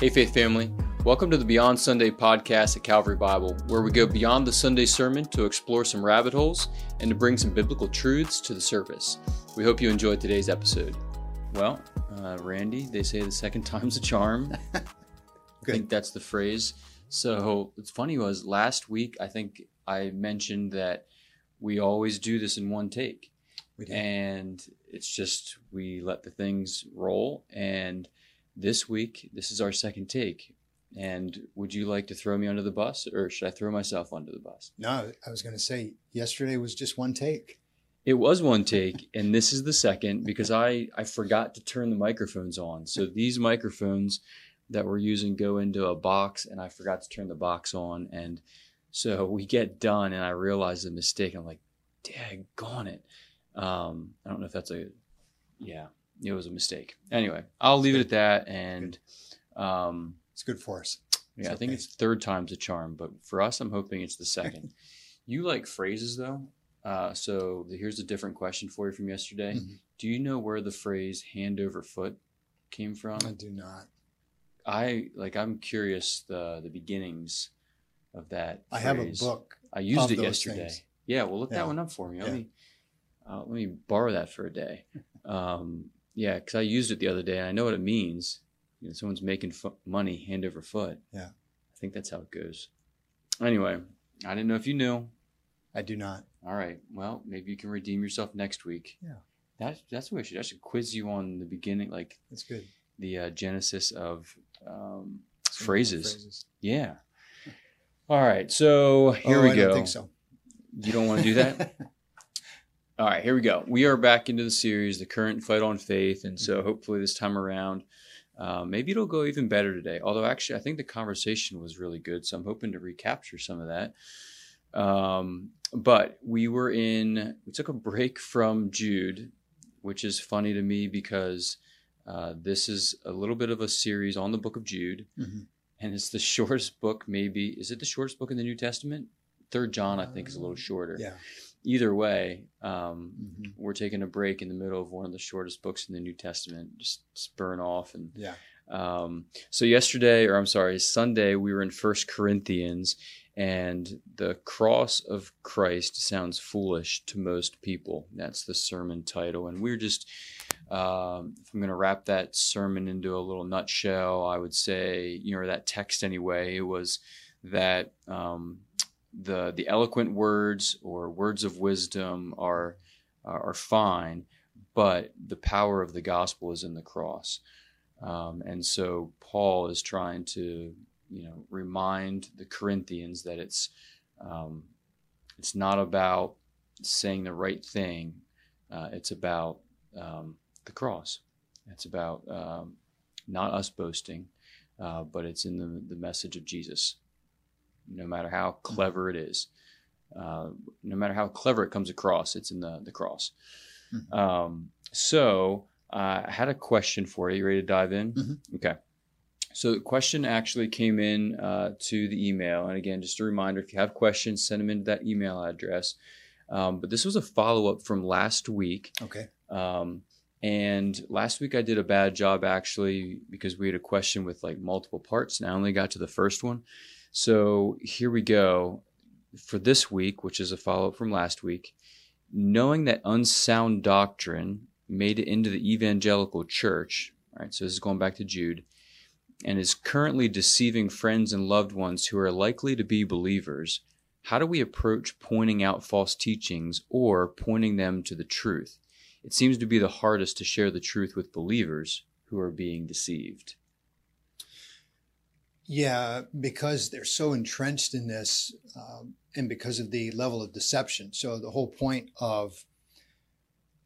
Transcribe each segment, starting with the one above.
Hey, Faith family. Welcome to the Beyond Sunday podcast at Calvary Bible, where we go beyond the Sunday sermon to explore some rabbit holes and to bring some biblical truths to the surface. We hope you enjoyed today's episode. Well, uh, Randy, they say the second time's a charm. I think that's the phrase. So it's funny was last week I think I mentioned that we always do this in one take, and it's just we let the things roll and this week, this is our second take. And would you like to throw me under the bus or should I throw myself under the bus? No, I was going to say yesterday was just one take. It was one take, and this is the second because I, I forgot to turn the microphones on. So these microphones that we're using go into a box, and I forgot to turn the box on. And so we get done, and I realize the mistake. I'm like, daggone it. Um, I don't know if that's a, yeah, it was a mistake. Anyway, I'll leave it at that. And um, It's good for us. yeah, I think it's third time's a charm, but for us, I'm hoping it's the second. you like phrases though, uh, so the, here's a different question for you from yesterday. Mhm. Do you know where the phrase "hand over foot" came from? I do not. I like. I'm curious the the beginnings of that. I have a book. I used it yesterday. things. Yeah, well, look Yeah. that one up for me. Let Yeah. me uh, let me borrow that for a day. Um, yeah, because I used it the other day, and I know what it means. You know, someone's making fu- money hand over foot. Yeah. I think that's how it goes. Anyway, I didn't know if you knew. I do not. All right, well, maybe you can redeem yourself next week. Yeah. That, that's what I should. I should quiz you on the beginning, like That's good. the uh, genesis of um, phrases. phrases. Yeah. All right, so here oh, we I go. don't think so. You don't want to do that? All right, here we go. We are back into the series, the current fight on faith, and so hopefully this time around, uh, maybe it'll go even better today. Although actually, I think the conversation was really good, so I'm hoping to recapture some of that. Um, but we were in, we took a break from Jude, which is funny to me because uh, this is a little bit of a series on the book of Jude, Mhm. and it's the shortest book. Maybe is it the shortest book in the New Testament? Third John, I think, is a little shorter Yeah. Either way, um, Mhm. we're taking a break in the middle of one of the shortest books in the New Testament, just spurn off. And Yeah. um, so yesterday, or I'm sorry, Sunday, we were in First Corinthians, and the cross of Christ sounds foolish to most people. That's the sermon title, and we're just. Um, if I'm going to wrap that sermon into a little nutshell, I would say, you know, or that text anyway, it was that um, the the eloquent words or words of wisdom are are fine, but the power of the gospel is in the cross, um, and so Paul is trying to you know remind the Corinthians that it's um, it's not about saying the right thing, uh, it's about um, the cross. It's about um, not us boasting, uh, but it's in the, the message of Jesus no matter how clever it is. Uh, no matter how clever it comes across, it's in the, the cross. Mhm. Um, so uh, I had a question for you. You ready to dive in? Mhm. Okay. So the question actually came in uh, to the email. And again, just a reminder, if you have questions, send them into that email address. Um, but this was a follow-up from last week. Okay. Um, and last week I did a bad job actually because we had a question with like multiple parts and I only got to the first one. So here we go for this week, which is a follow up from last week. Knowing that unsound doctrine made it into the evangelical church, all right, so this is going back to Jude, and is currently deceiving friends and loved ones who are likely to be believers, how do we approach pointing out false teachings or pointing them to the truth? It seems to be the hardest to share the truth with believers who are being deceived. Yeah, because they're so entrenched in this, um, and because of the level of deception. So the whole point of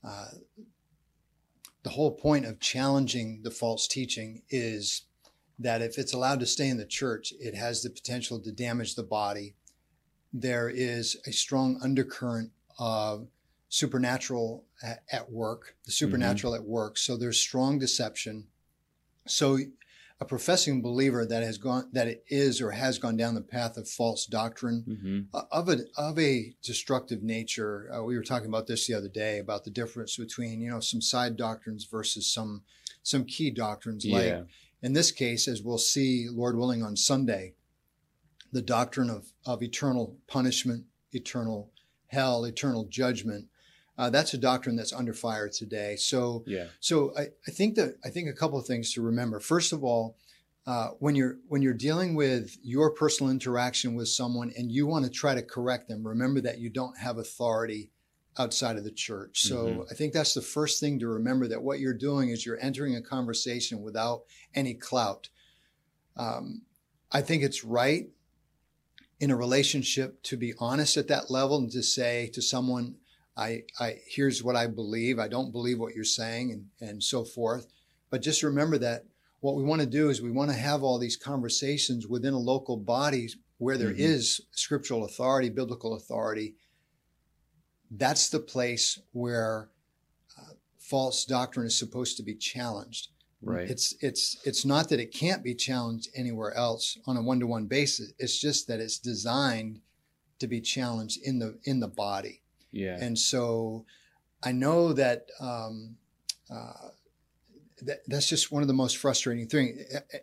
uh, the whole point of challenging the false teaching is that if it's allowed to stay in the church, it has the potential to damage the body. There is a strong undercurrent of supernatural at, at work, the supernatural at work. So there's strong deception. So a professing believer that has gone that it is or has gone down the path of false doctrine Mm-hmm. uh, of a of a destructive nature. Uh, we were talking about this the other day about the difference between you know some side doctrines versus some some key doctrines like in this case, as we'll see, Lord willing, on Sunday, the doctrine of, of eternal punishment, eternal hell, eternal judgment. Uh, that's a doctrine that's under fire today. So, Yeah. so I, I think that I think a couple of things to remember. First of all, uh, when you're when you're dealing with your personal interaction with someone and you want to try to correct them, remember that you don't have authority outside of the church. So Mhm. I think that's the first thing to remember that what you're doing is you're entering a conversation without any clout. Um, I think it's right in a relationship to be honest at that level and to say to someone, I, I here's what I believe. I don't believe what you're saying and, and so forth. But just remember that what we want to do is we want to have all these conversations within a local body where there Mhm. is scriptural authority, biblical authority. That's the place where uh, false doctrine is supposed to be challenged. Right. It's it's it's not that it can't be challenged anywhere else on a one to one basis. It's just that it's designed to be challenged in the in the body. Yeah. And so I know that um, uh, that that's just one of the most frustrating things.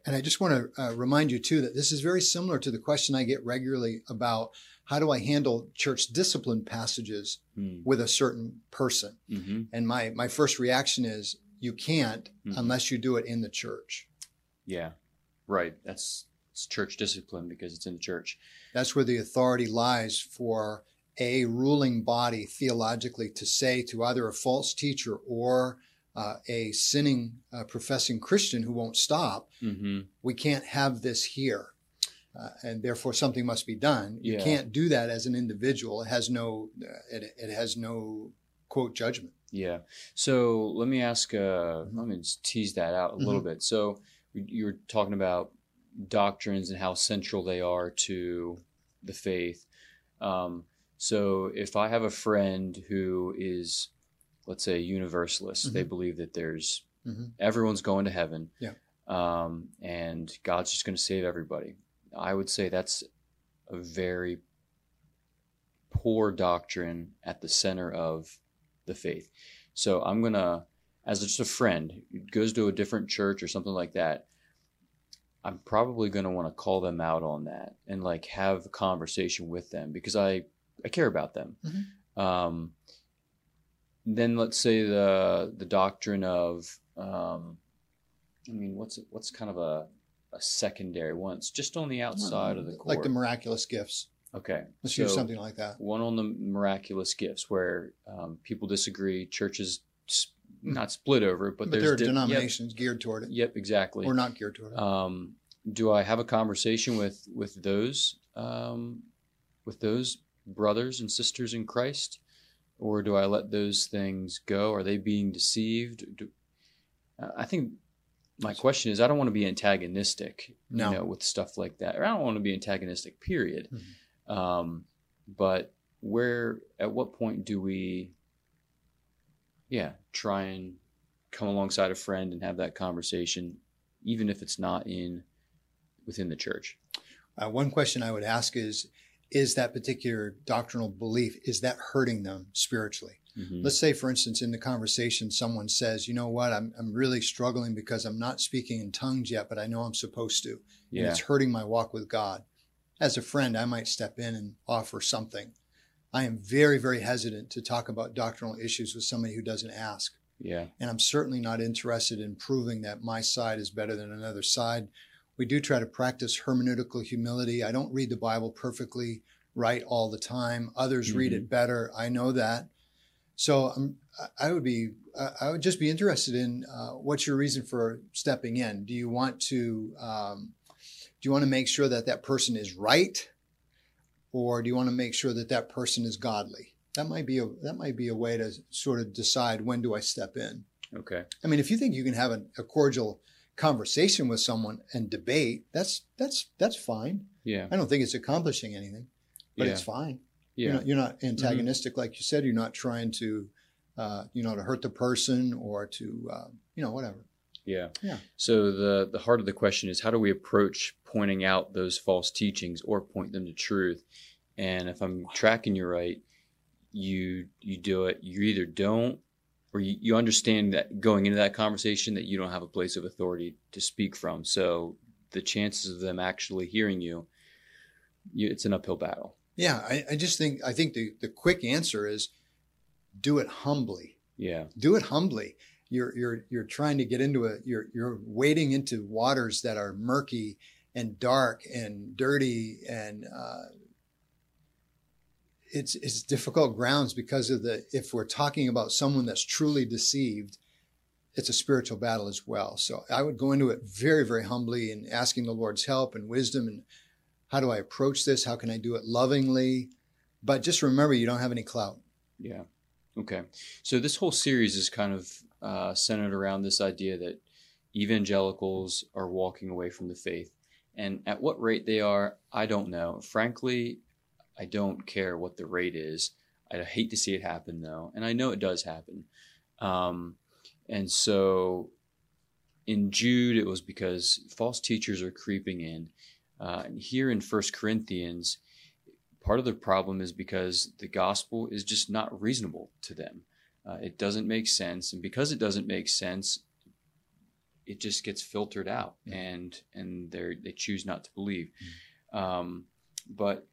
And I just want to uh, remind you too that this is very similar to the question I get regularly about how do I handle church discipline passages Mm. with a certain person. hmm And my my first reaction is you can't Mhm. unless you do it in the church. Yeah. Right. That's it's church discipline because it's in the church. That's where the authority lies for a ruling body theologically to say to either a false teacher or uh, a sinning, uh, professing Christian who won't stop, hmm we can't have this here. Uh, and therefore, something must be done. You Yeah. can't do that as an individual. It has no, uh, it, it has no quote judgment. Yeah. So let me ask. Uh, let me just tease that out a little bit. So you were talking about doctrines and how central they are to the faith. Um, so if I have a friend who is, let's say, a universalist, they Mhm. believe that there's Mhm. everyone's going to heaven, Yeah. um, and God's just going to save everybody. I would say that's a very poor doctrine at the center of the faith. So I'm gonna, as just a friend who goes to a different church or something like that, I'm probably gonna want to call them out on that and like have a conversation with them because I I care about them. Um, then let's say the the doctrine of, um, I mean, what's what's kind of a a secondary one? It's just on the outside of the court. Like the miraculous gifts. okay, Let's so- use something like that. one on the miraculous gifts where um, people disagree churches s- not split over it but, But, there's there are di- yep, denominations geared toward it yep exactly or not geared toward it. um, do i have a conversation with with those um, with those brothers and sisters in christ or do i let those things go? Are they being deceived? Do, i think my question is i don't want to be antagonistic No. you know with stuff like that or i don't want to be antagonistic period. Um, but where at what point do we yeah try and come alongside a friend and have that conversation even if it's not in within the church? Uh, one question I would ask is, is that particular doctrinal belief, is that hurting them spiritually? Mhm. Let's say, for instance, in the conversation, someone says, you know what, I'm, I'm really struggling because I'm not speaking in tongues yet, but I know I'm supposed to. And it's hurting my walk with God. As a friend, I might step in and offer something. I am very, very hesitant to talk about doctrinal issues with somebody who doesn't ask. yeah And I'm certainly not interested in proving that my side is better than another side. We do try to practice hermeneutical humility. I don't read the Bible perfectly right all the time. Others read it better. I know that. So um, I- would be, I I would just be interested in uh, what's your reason for stepping in? Do you want to, um, do you want to make sure that that person is right, or do you want to make sure that that person is godly? That might be a that might be a way to sort of decide when do I step in. okay I mean, if you think you can have a, a cordial conversation with someone and debate, that's that's that's fine. yeah I don't think it's accomplishing anything, but yeah it's fine. yeah You're not, you're not antagonistic, like you said. You're not trying to, uh, you know, to hurt the person or to, uh, you know, whatever. Yeah. Yeah. So the the heart of the question is how do we approach pointing out those false teachings or point them to truth? And if I'm tracking you right, you you do it. You either don't or you, you understand that going into that conversation that you don't have a place of authority to speak from. So the chances of them actually hearing you, you it's an uphill battle. Yeah, I, I just think I think the, the quick answer is do it humbly. Yeah. Do it humbly. You're you're you're trying to get into a you're you're wading into waters that are murky and dark and dirty and uh, it's it's difficult grounds because of the if we're talking about someone that's truly deceived it's a spiritual battle as well so i would go into it very very humbly and asking the lord's help and wisdom and how do i approach this how can i do it lovingly but just remember you don't have any clout Yeah. Okay. So this whole series is kind of uh, centered around this idea that evangelicals are walking away from the faith. And at what rate they are, I don't know. Frankly, I don't care what the rate is. I hate to see it happen though. And I know it does happen. Um, and so in Jude, it was because false teachers are creeping in. Uh, and here in First Corinthians, part of the problem is because the gospel is just not reasonable to them. Uh, it doesn't make sense, and because it doesn't make sense, it just gets filtered out, Mm. and and they they choose not to believe. Um, but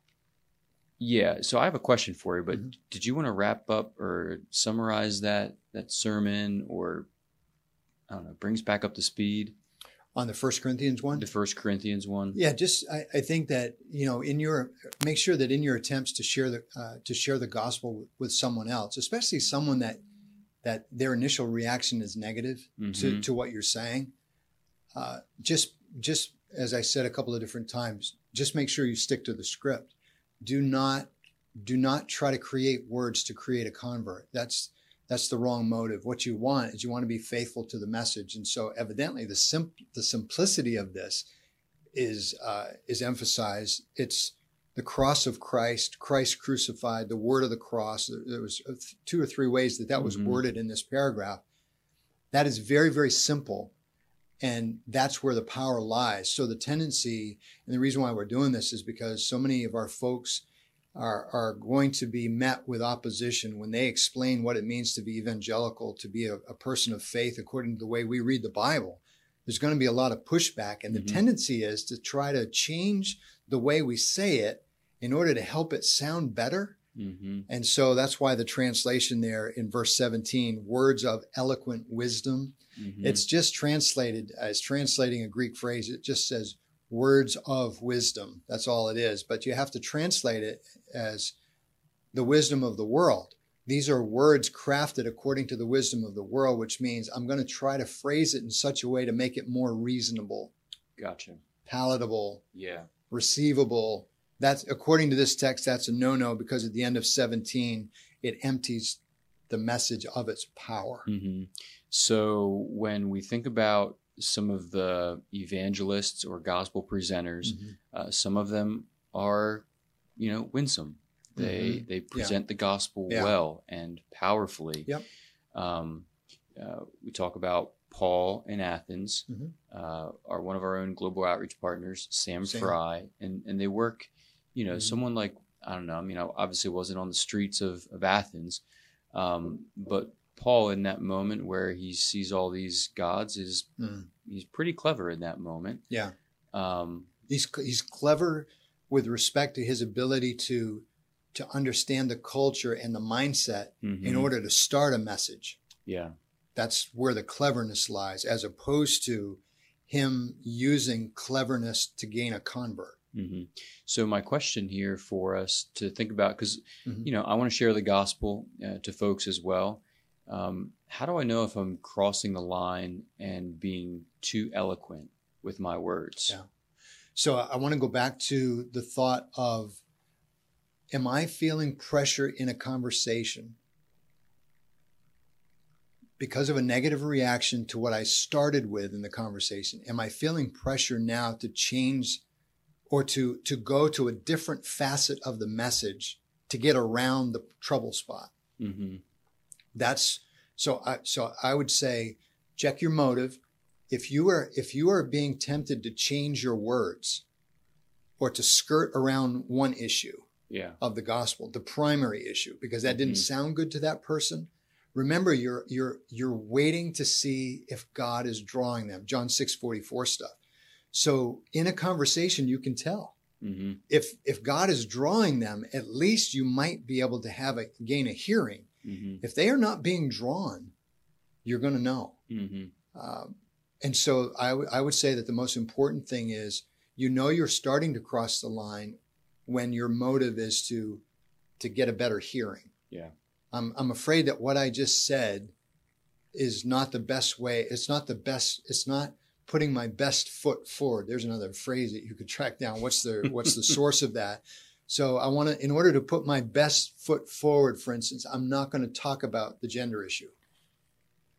yeah, so I have a question for you. But Mhm. did you want to wrap up or summarize that that sermon, or I don't know, brings back up to speed on the first corinthians one the First Corinthians one? Yeah, just I, I think that you know in your make sure that in your attempts to share the uh, to share the gospel with, with someone else, especially someone that that their initial reaction is negative to, Mhm. to what you're saying, uh, just just as I said a couple of different times, just make sure you stick to the script. Do not do not try to create words to create a convert. That's that's the wrong motive. What you want is you want to be faithful to the message, and so evidently the sim- the simplicity of this is uh, is emphasized. It's the cross of Christ, Christ crucified, the word of the cross. There was uh, two or three ways that that was Mhm. worded in this paragraph. That is very very simple, and that's where the power lies. So the tendency, and the reason why we're doing this is because so many of our folks are, are going to be met with opposition when they explain what it means to be evangelical, to be a, a person of faith according to the way we read the Bible. There's going to be a lot of pushback, and the Mhm. tendency is to try to change the way we say it in order to help it sound better. Mm-hmm. And so that's why the translation there in verse 17, words of eloquent wisdom, Mm-hmm. it's just translated as translating a Greek phrase. It just says words of wisdom. That's all it is. But you have to translate it as the wisdom of the world. These are words crafted according to the wisdom of the world, which means I'm going to try to phrase it in such a way to make it more reasonable, gotcha. palatable, Yeah. receivable. That's according to this text, that's a no no because at the end of 17, it empties the message of its power. hmm So when we think about some of the evangelists or gospel presenters, Mhm. uh, some of them are, you know, winsome. They they present the gospel Mm-hmm. Yeah. well and powerfully. Yep. Um, uh, we talk about Paul in Athens, Mhm. uh, are one of our own global outreach partners, Sam, Sam. Fry, and and they work. You know, Mhm. someone like I don't know. I mean, I obviously wasn't on the streets of of Athens, um, but Paul in that moment where he sees all these gods is Mm. he's pretty clever in that moment. Yeah. Um, He's, he's clever with respect to his ability to, to understand the culture and the mindset in mhm. order to start a message. yeah, That's where the cleverness lies, as opposed to him using cleverness to gain a convert. Hmm So my question here for us to think about, because Mhm. you know, I want to share the gospel uh, to folks as well. Um, how do I know if I'm crossing the line and being too eloquent with my words? Yeah. So I want to go back to the thought of Am I feeling pressure in a conversation because of a negative reaction to what I started with in the conversation? Am I feeling pressure now to change or to, to go to a different facet of the message to get around the trouble spot? hmm That's so I so I would say check your motive. If you are if you are being tempted to change your words or to skirt around one issue Yeah. of the gospel, the primary issue, because that didn't Mhm. sound good to that person, remember you're you're you're waiting to see if God is drawing them. John 6:44 stuff. So in a conversation you can tell. hmm If if God is drawing them, at least you might be able to have a gain a hearing. hmm If they are not being drawn, you're going to know. hmm Um, and so I, w- I would say that the most important thing is you know you're starting to cross the line when your motive is to to get a better hearing. Yeah. I'm I'm afraid that what I just said is not the best way. It's not the best. It's not putting my best foot forward. There's another phrase that you could track down. What's the what's the source of that? So I want to, in order to put my best foot forward, for instance, I'm not going to talk about the gender issue.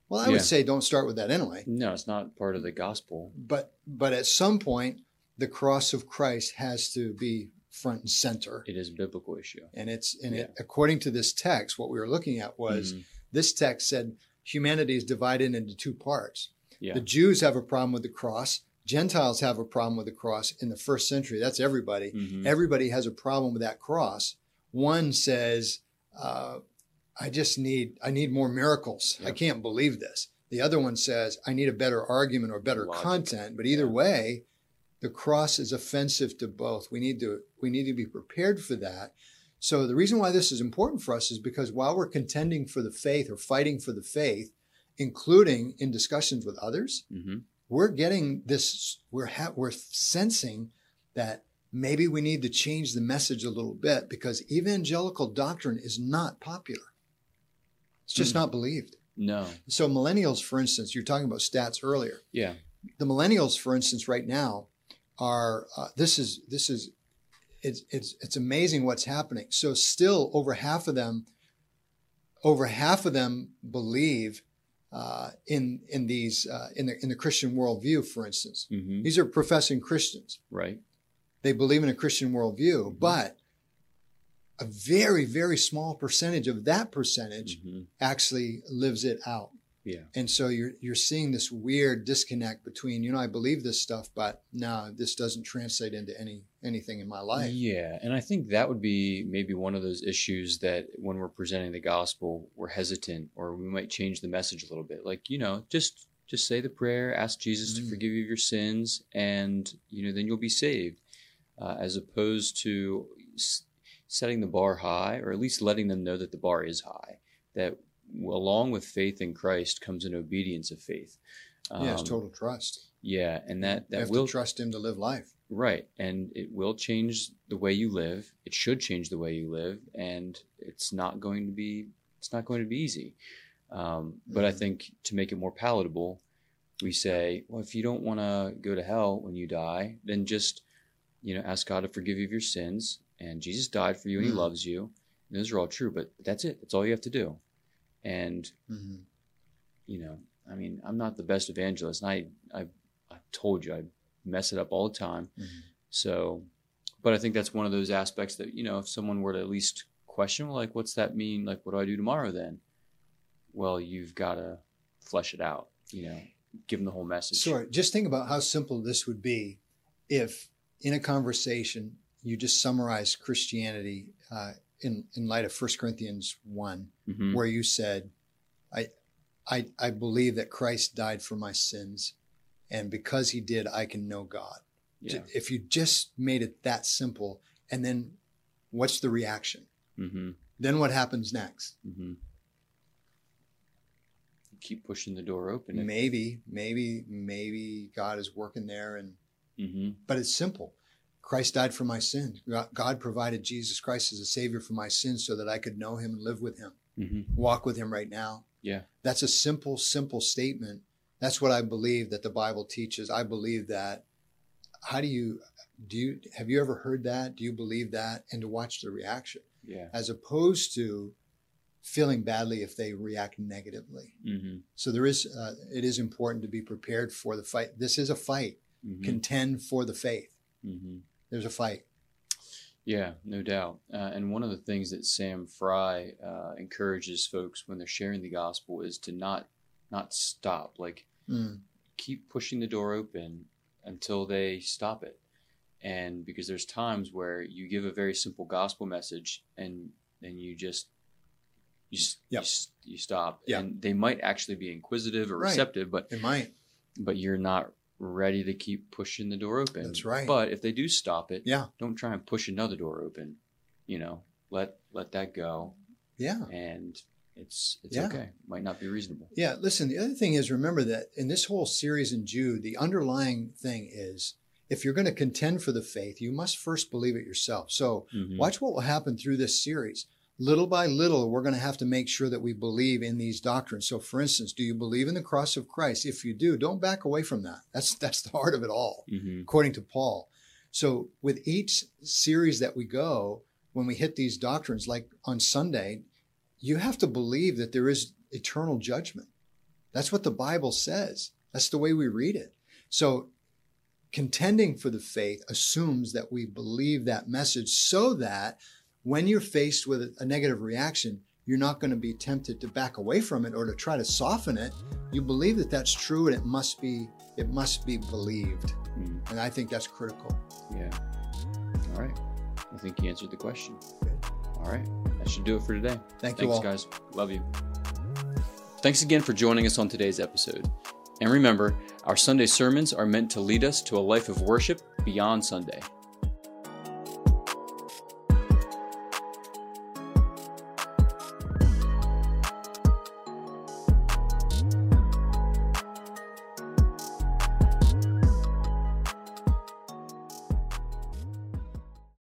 Well, I Yeah. would say don't start with that anyway No, it's not part of the gospel. but but at some point the cross of christ has to be front and center It is a biblical issue. and it's and it, according to this text what we were looking at was Mhm. this text said humanity is divided into two parts yeah, the jews have a problem with the cross. Gentiles have a problem with the cross in the first century. That's everybody. Mhm. everybody has a problem with that cross. One says uh, i just need i need more miracles. I can't believe this. The other one says i need a better argument or better Logic. content. But either Yeah. way the cross is offensive to both. We need to we need to be prepared for that. So the reason why this is important for us is because while we're contending for the faith or fighting for the faith including in discussions with others Mhm. we're getting this we're ha- we're sensing that maybe we need to change the message a little bit because evangelical doctrine is not popular. It's just Mm. not believed. No, so millennials for instance you're talking about stats earlier. Yeah, the millennials for instance right now are uh, this is this is it's it's it's amazing what's happening. So still over half of them over half of them believe uh, in in these uh, in the in the Christian worldview, for instance. hmm These are professing Christians. right, They believe in a Christian worldview, Mhm. but a very very small percentage of that percentage hmm actually lives it out. Yeah, And so you're you're seeing this weird disconnect between you know I believe this stuff, but no, this doesn't translate into any anything in my life. Yeah, and I think that would be maybe one of those issues that when we're presenting the gospel, we're hesitant or we might change the message a little bit. Like, you know, just just say the prayer, ask Jesus to Mm. forgive you of your sins, and you know, then you'll be saved. Uh, as opposed to s- setting the bar high, or at least letting them know that the bar is high. That along with faith in Christ comes an obedience of faith. Um, total trust. Yeah, and that you that have will to trust Him to live life. Right. And it will change the way you live. It should change the way you live. And it's not going to be it's not going to be easy. Um, but I Mhm. think to make it more palatable, we say, well, if you don't want to go to hell when you die, then just, you know, ask God to forgive you of your sins. And Jesus died for you and he Mhm. loves you. And those are all true, but that's it. That's all you have to do. And Mhm. you know, I mean, I'm not the best evangelist, and I, I, I told you I mess it up all the time. Mhm. So, but I think that's one of those aspects that you know, if someone were to at least question, like, what's that mean? Like, what do I do tomorrow then? Well, you've got to flesh it out. You know, give them the whole message. Sure. just think about how simple this would be if, in a conversation, you just summarize Christianity uh, in in light of 1 Corinthians one, Mhm. where you said, "I, I, I believe that Christ died for my sins, and because He did, I can know God." Yeah. If you just made it that simple, and then what's the reaction? Mm-hmm. Then what happens next? Mm-hmm. Keep pushing the door open. Maybe, maybe, maybe God is working there and Mm-hmm. but it's simple. Christ died for my sins. God- God provided Jesus Christ as a savior for my sins so that I could know him and live with him, Mm-hmm. walk with him right now. Yeah. That's a simple, simple statement. That's what I believe that the Bible teaches. I believe that. How do you do you have you ever heard that? Do you believe that? And to watch the reaction Yeah. as opposed to feeling badly if they react negatively. Mm-hmm. So there is uh, it is important to be prepared for the fight. This is a fight. Mm-hmm. Contend for the faith. mm-hmm. There's a fight. Yeah, no doubt. Uh, and one of the things that Sam Fry uh, encourages folks when they're sharing the gospel is to not not stop. Like Mm. keep pushing the door open until they stop it. And because there's times where you give a very simple gospel message and then you just you Yep. you, you stop. Yeah. And they might actually be inquisitive or Right. receptive, but It might. but you're not ready to keep pushing the door open. That's right. But if they do stop it, Yeah. don't try and push another door open. You know, let let that go, Yeah. and it's it's Yeah. okay. Might not be reasonable. Yeah, listen, the other thing is remember that in this whole series in Jude, the underlying thing is if you're going to contend for the faith, you must first believe it yourself. So Mhm. watch what will happen through this series. Little by little, we're going to have to make sure that we believe in these doctrines. So, for instance, do you believe in the cross of Christ? If you do, don't back away from that. That's that's the heart of it all, Mhm. according to Paul. So, with each series that we go, when we hit these doctrines, like on Sunday, you have to believe that there is eternal judgment. That's what the Bible says. That's the way we read it. So, contending for the faith assumes that we believe that message so that when you're faced with a, negative reaction, you're not going to be tempted to back away from it or to try to soften it. You believe that that's true and it must be it must be believed. Mm. And I think that's critical. Yeah. All right. I think you answered the question. Good. All right. That should do it for today. Thank you Thanks, all. guys. Love you. Thanks again for joining us on today's episode. And remember, our Sunday sermons are meant to lead us to a life of worship beyond Sunday.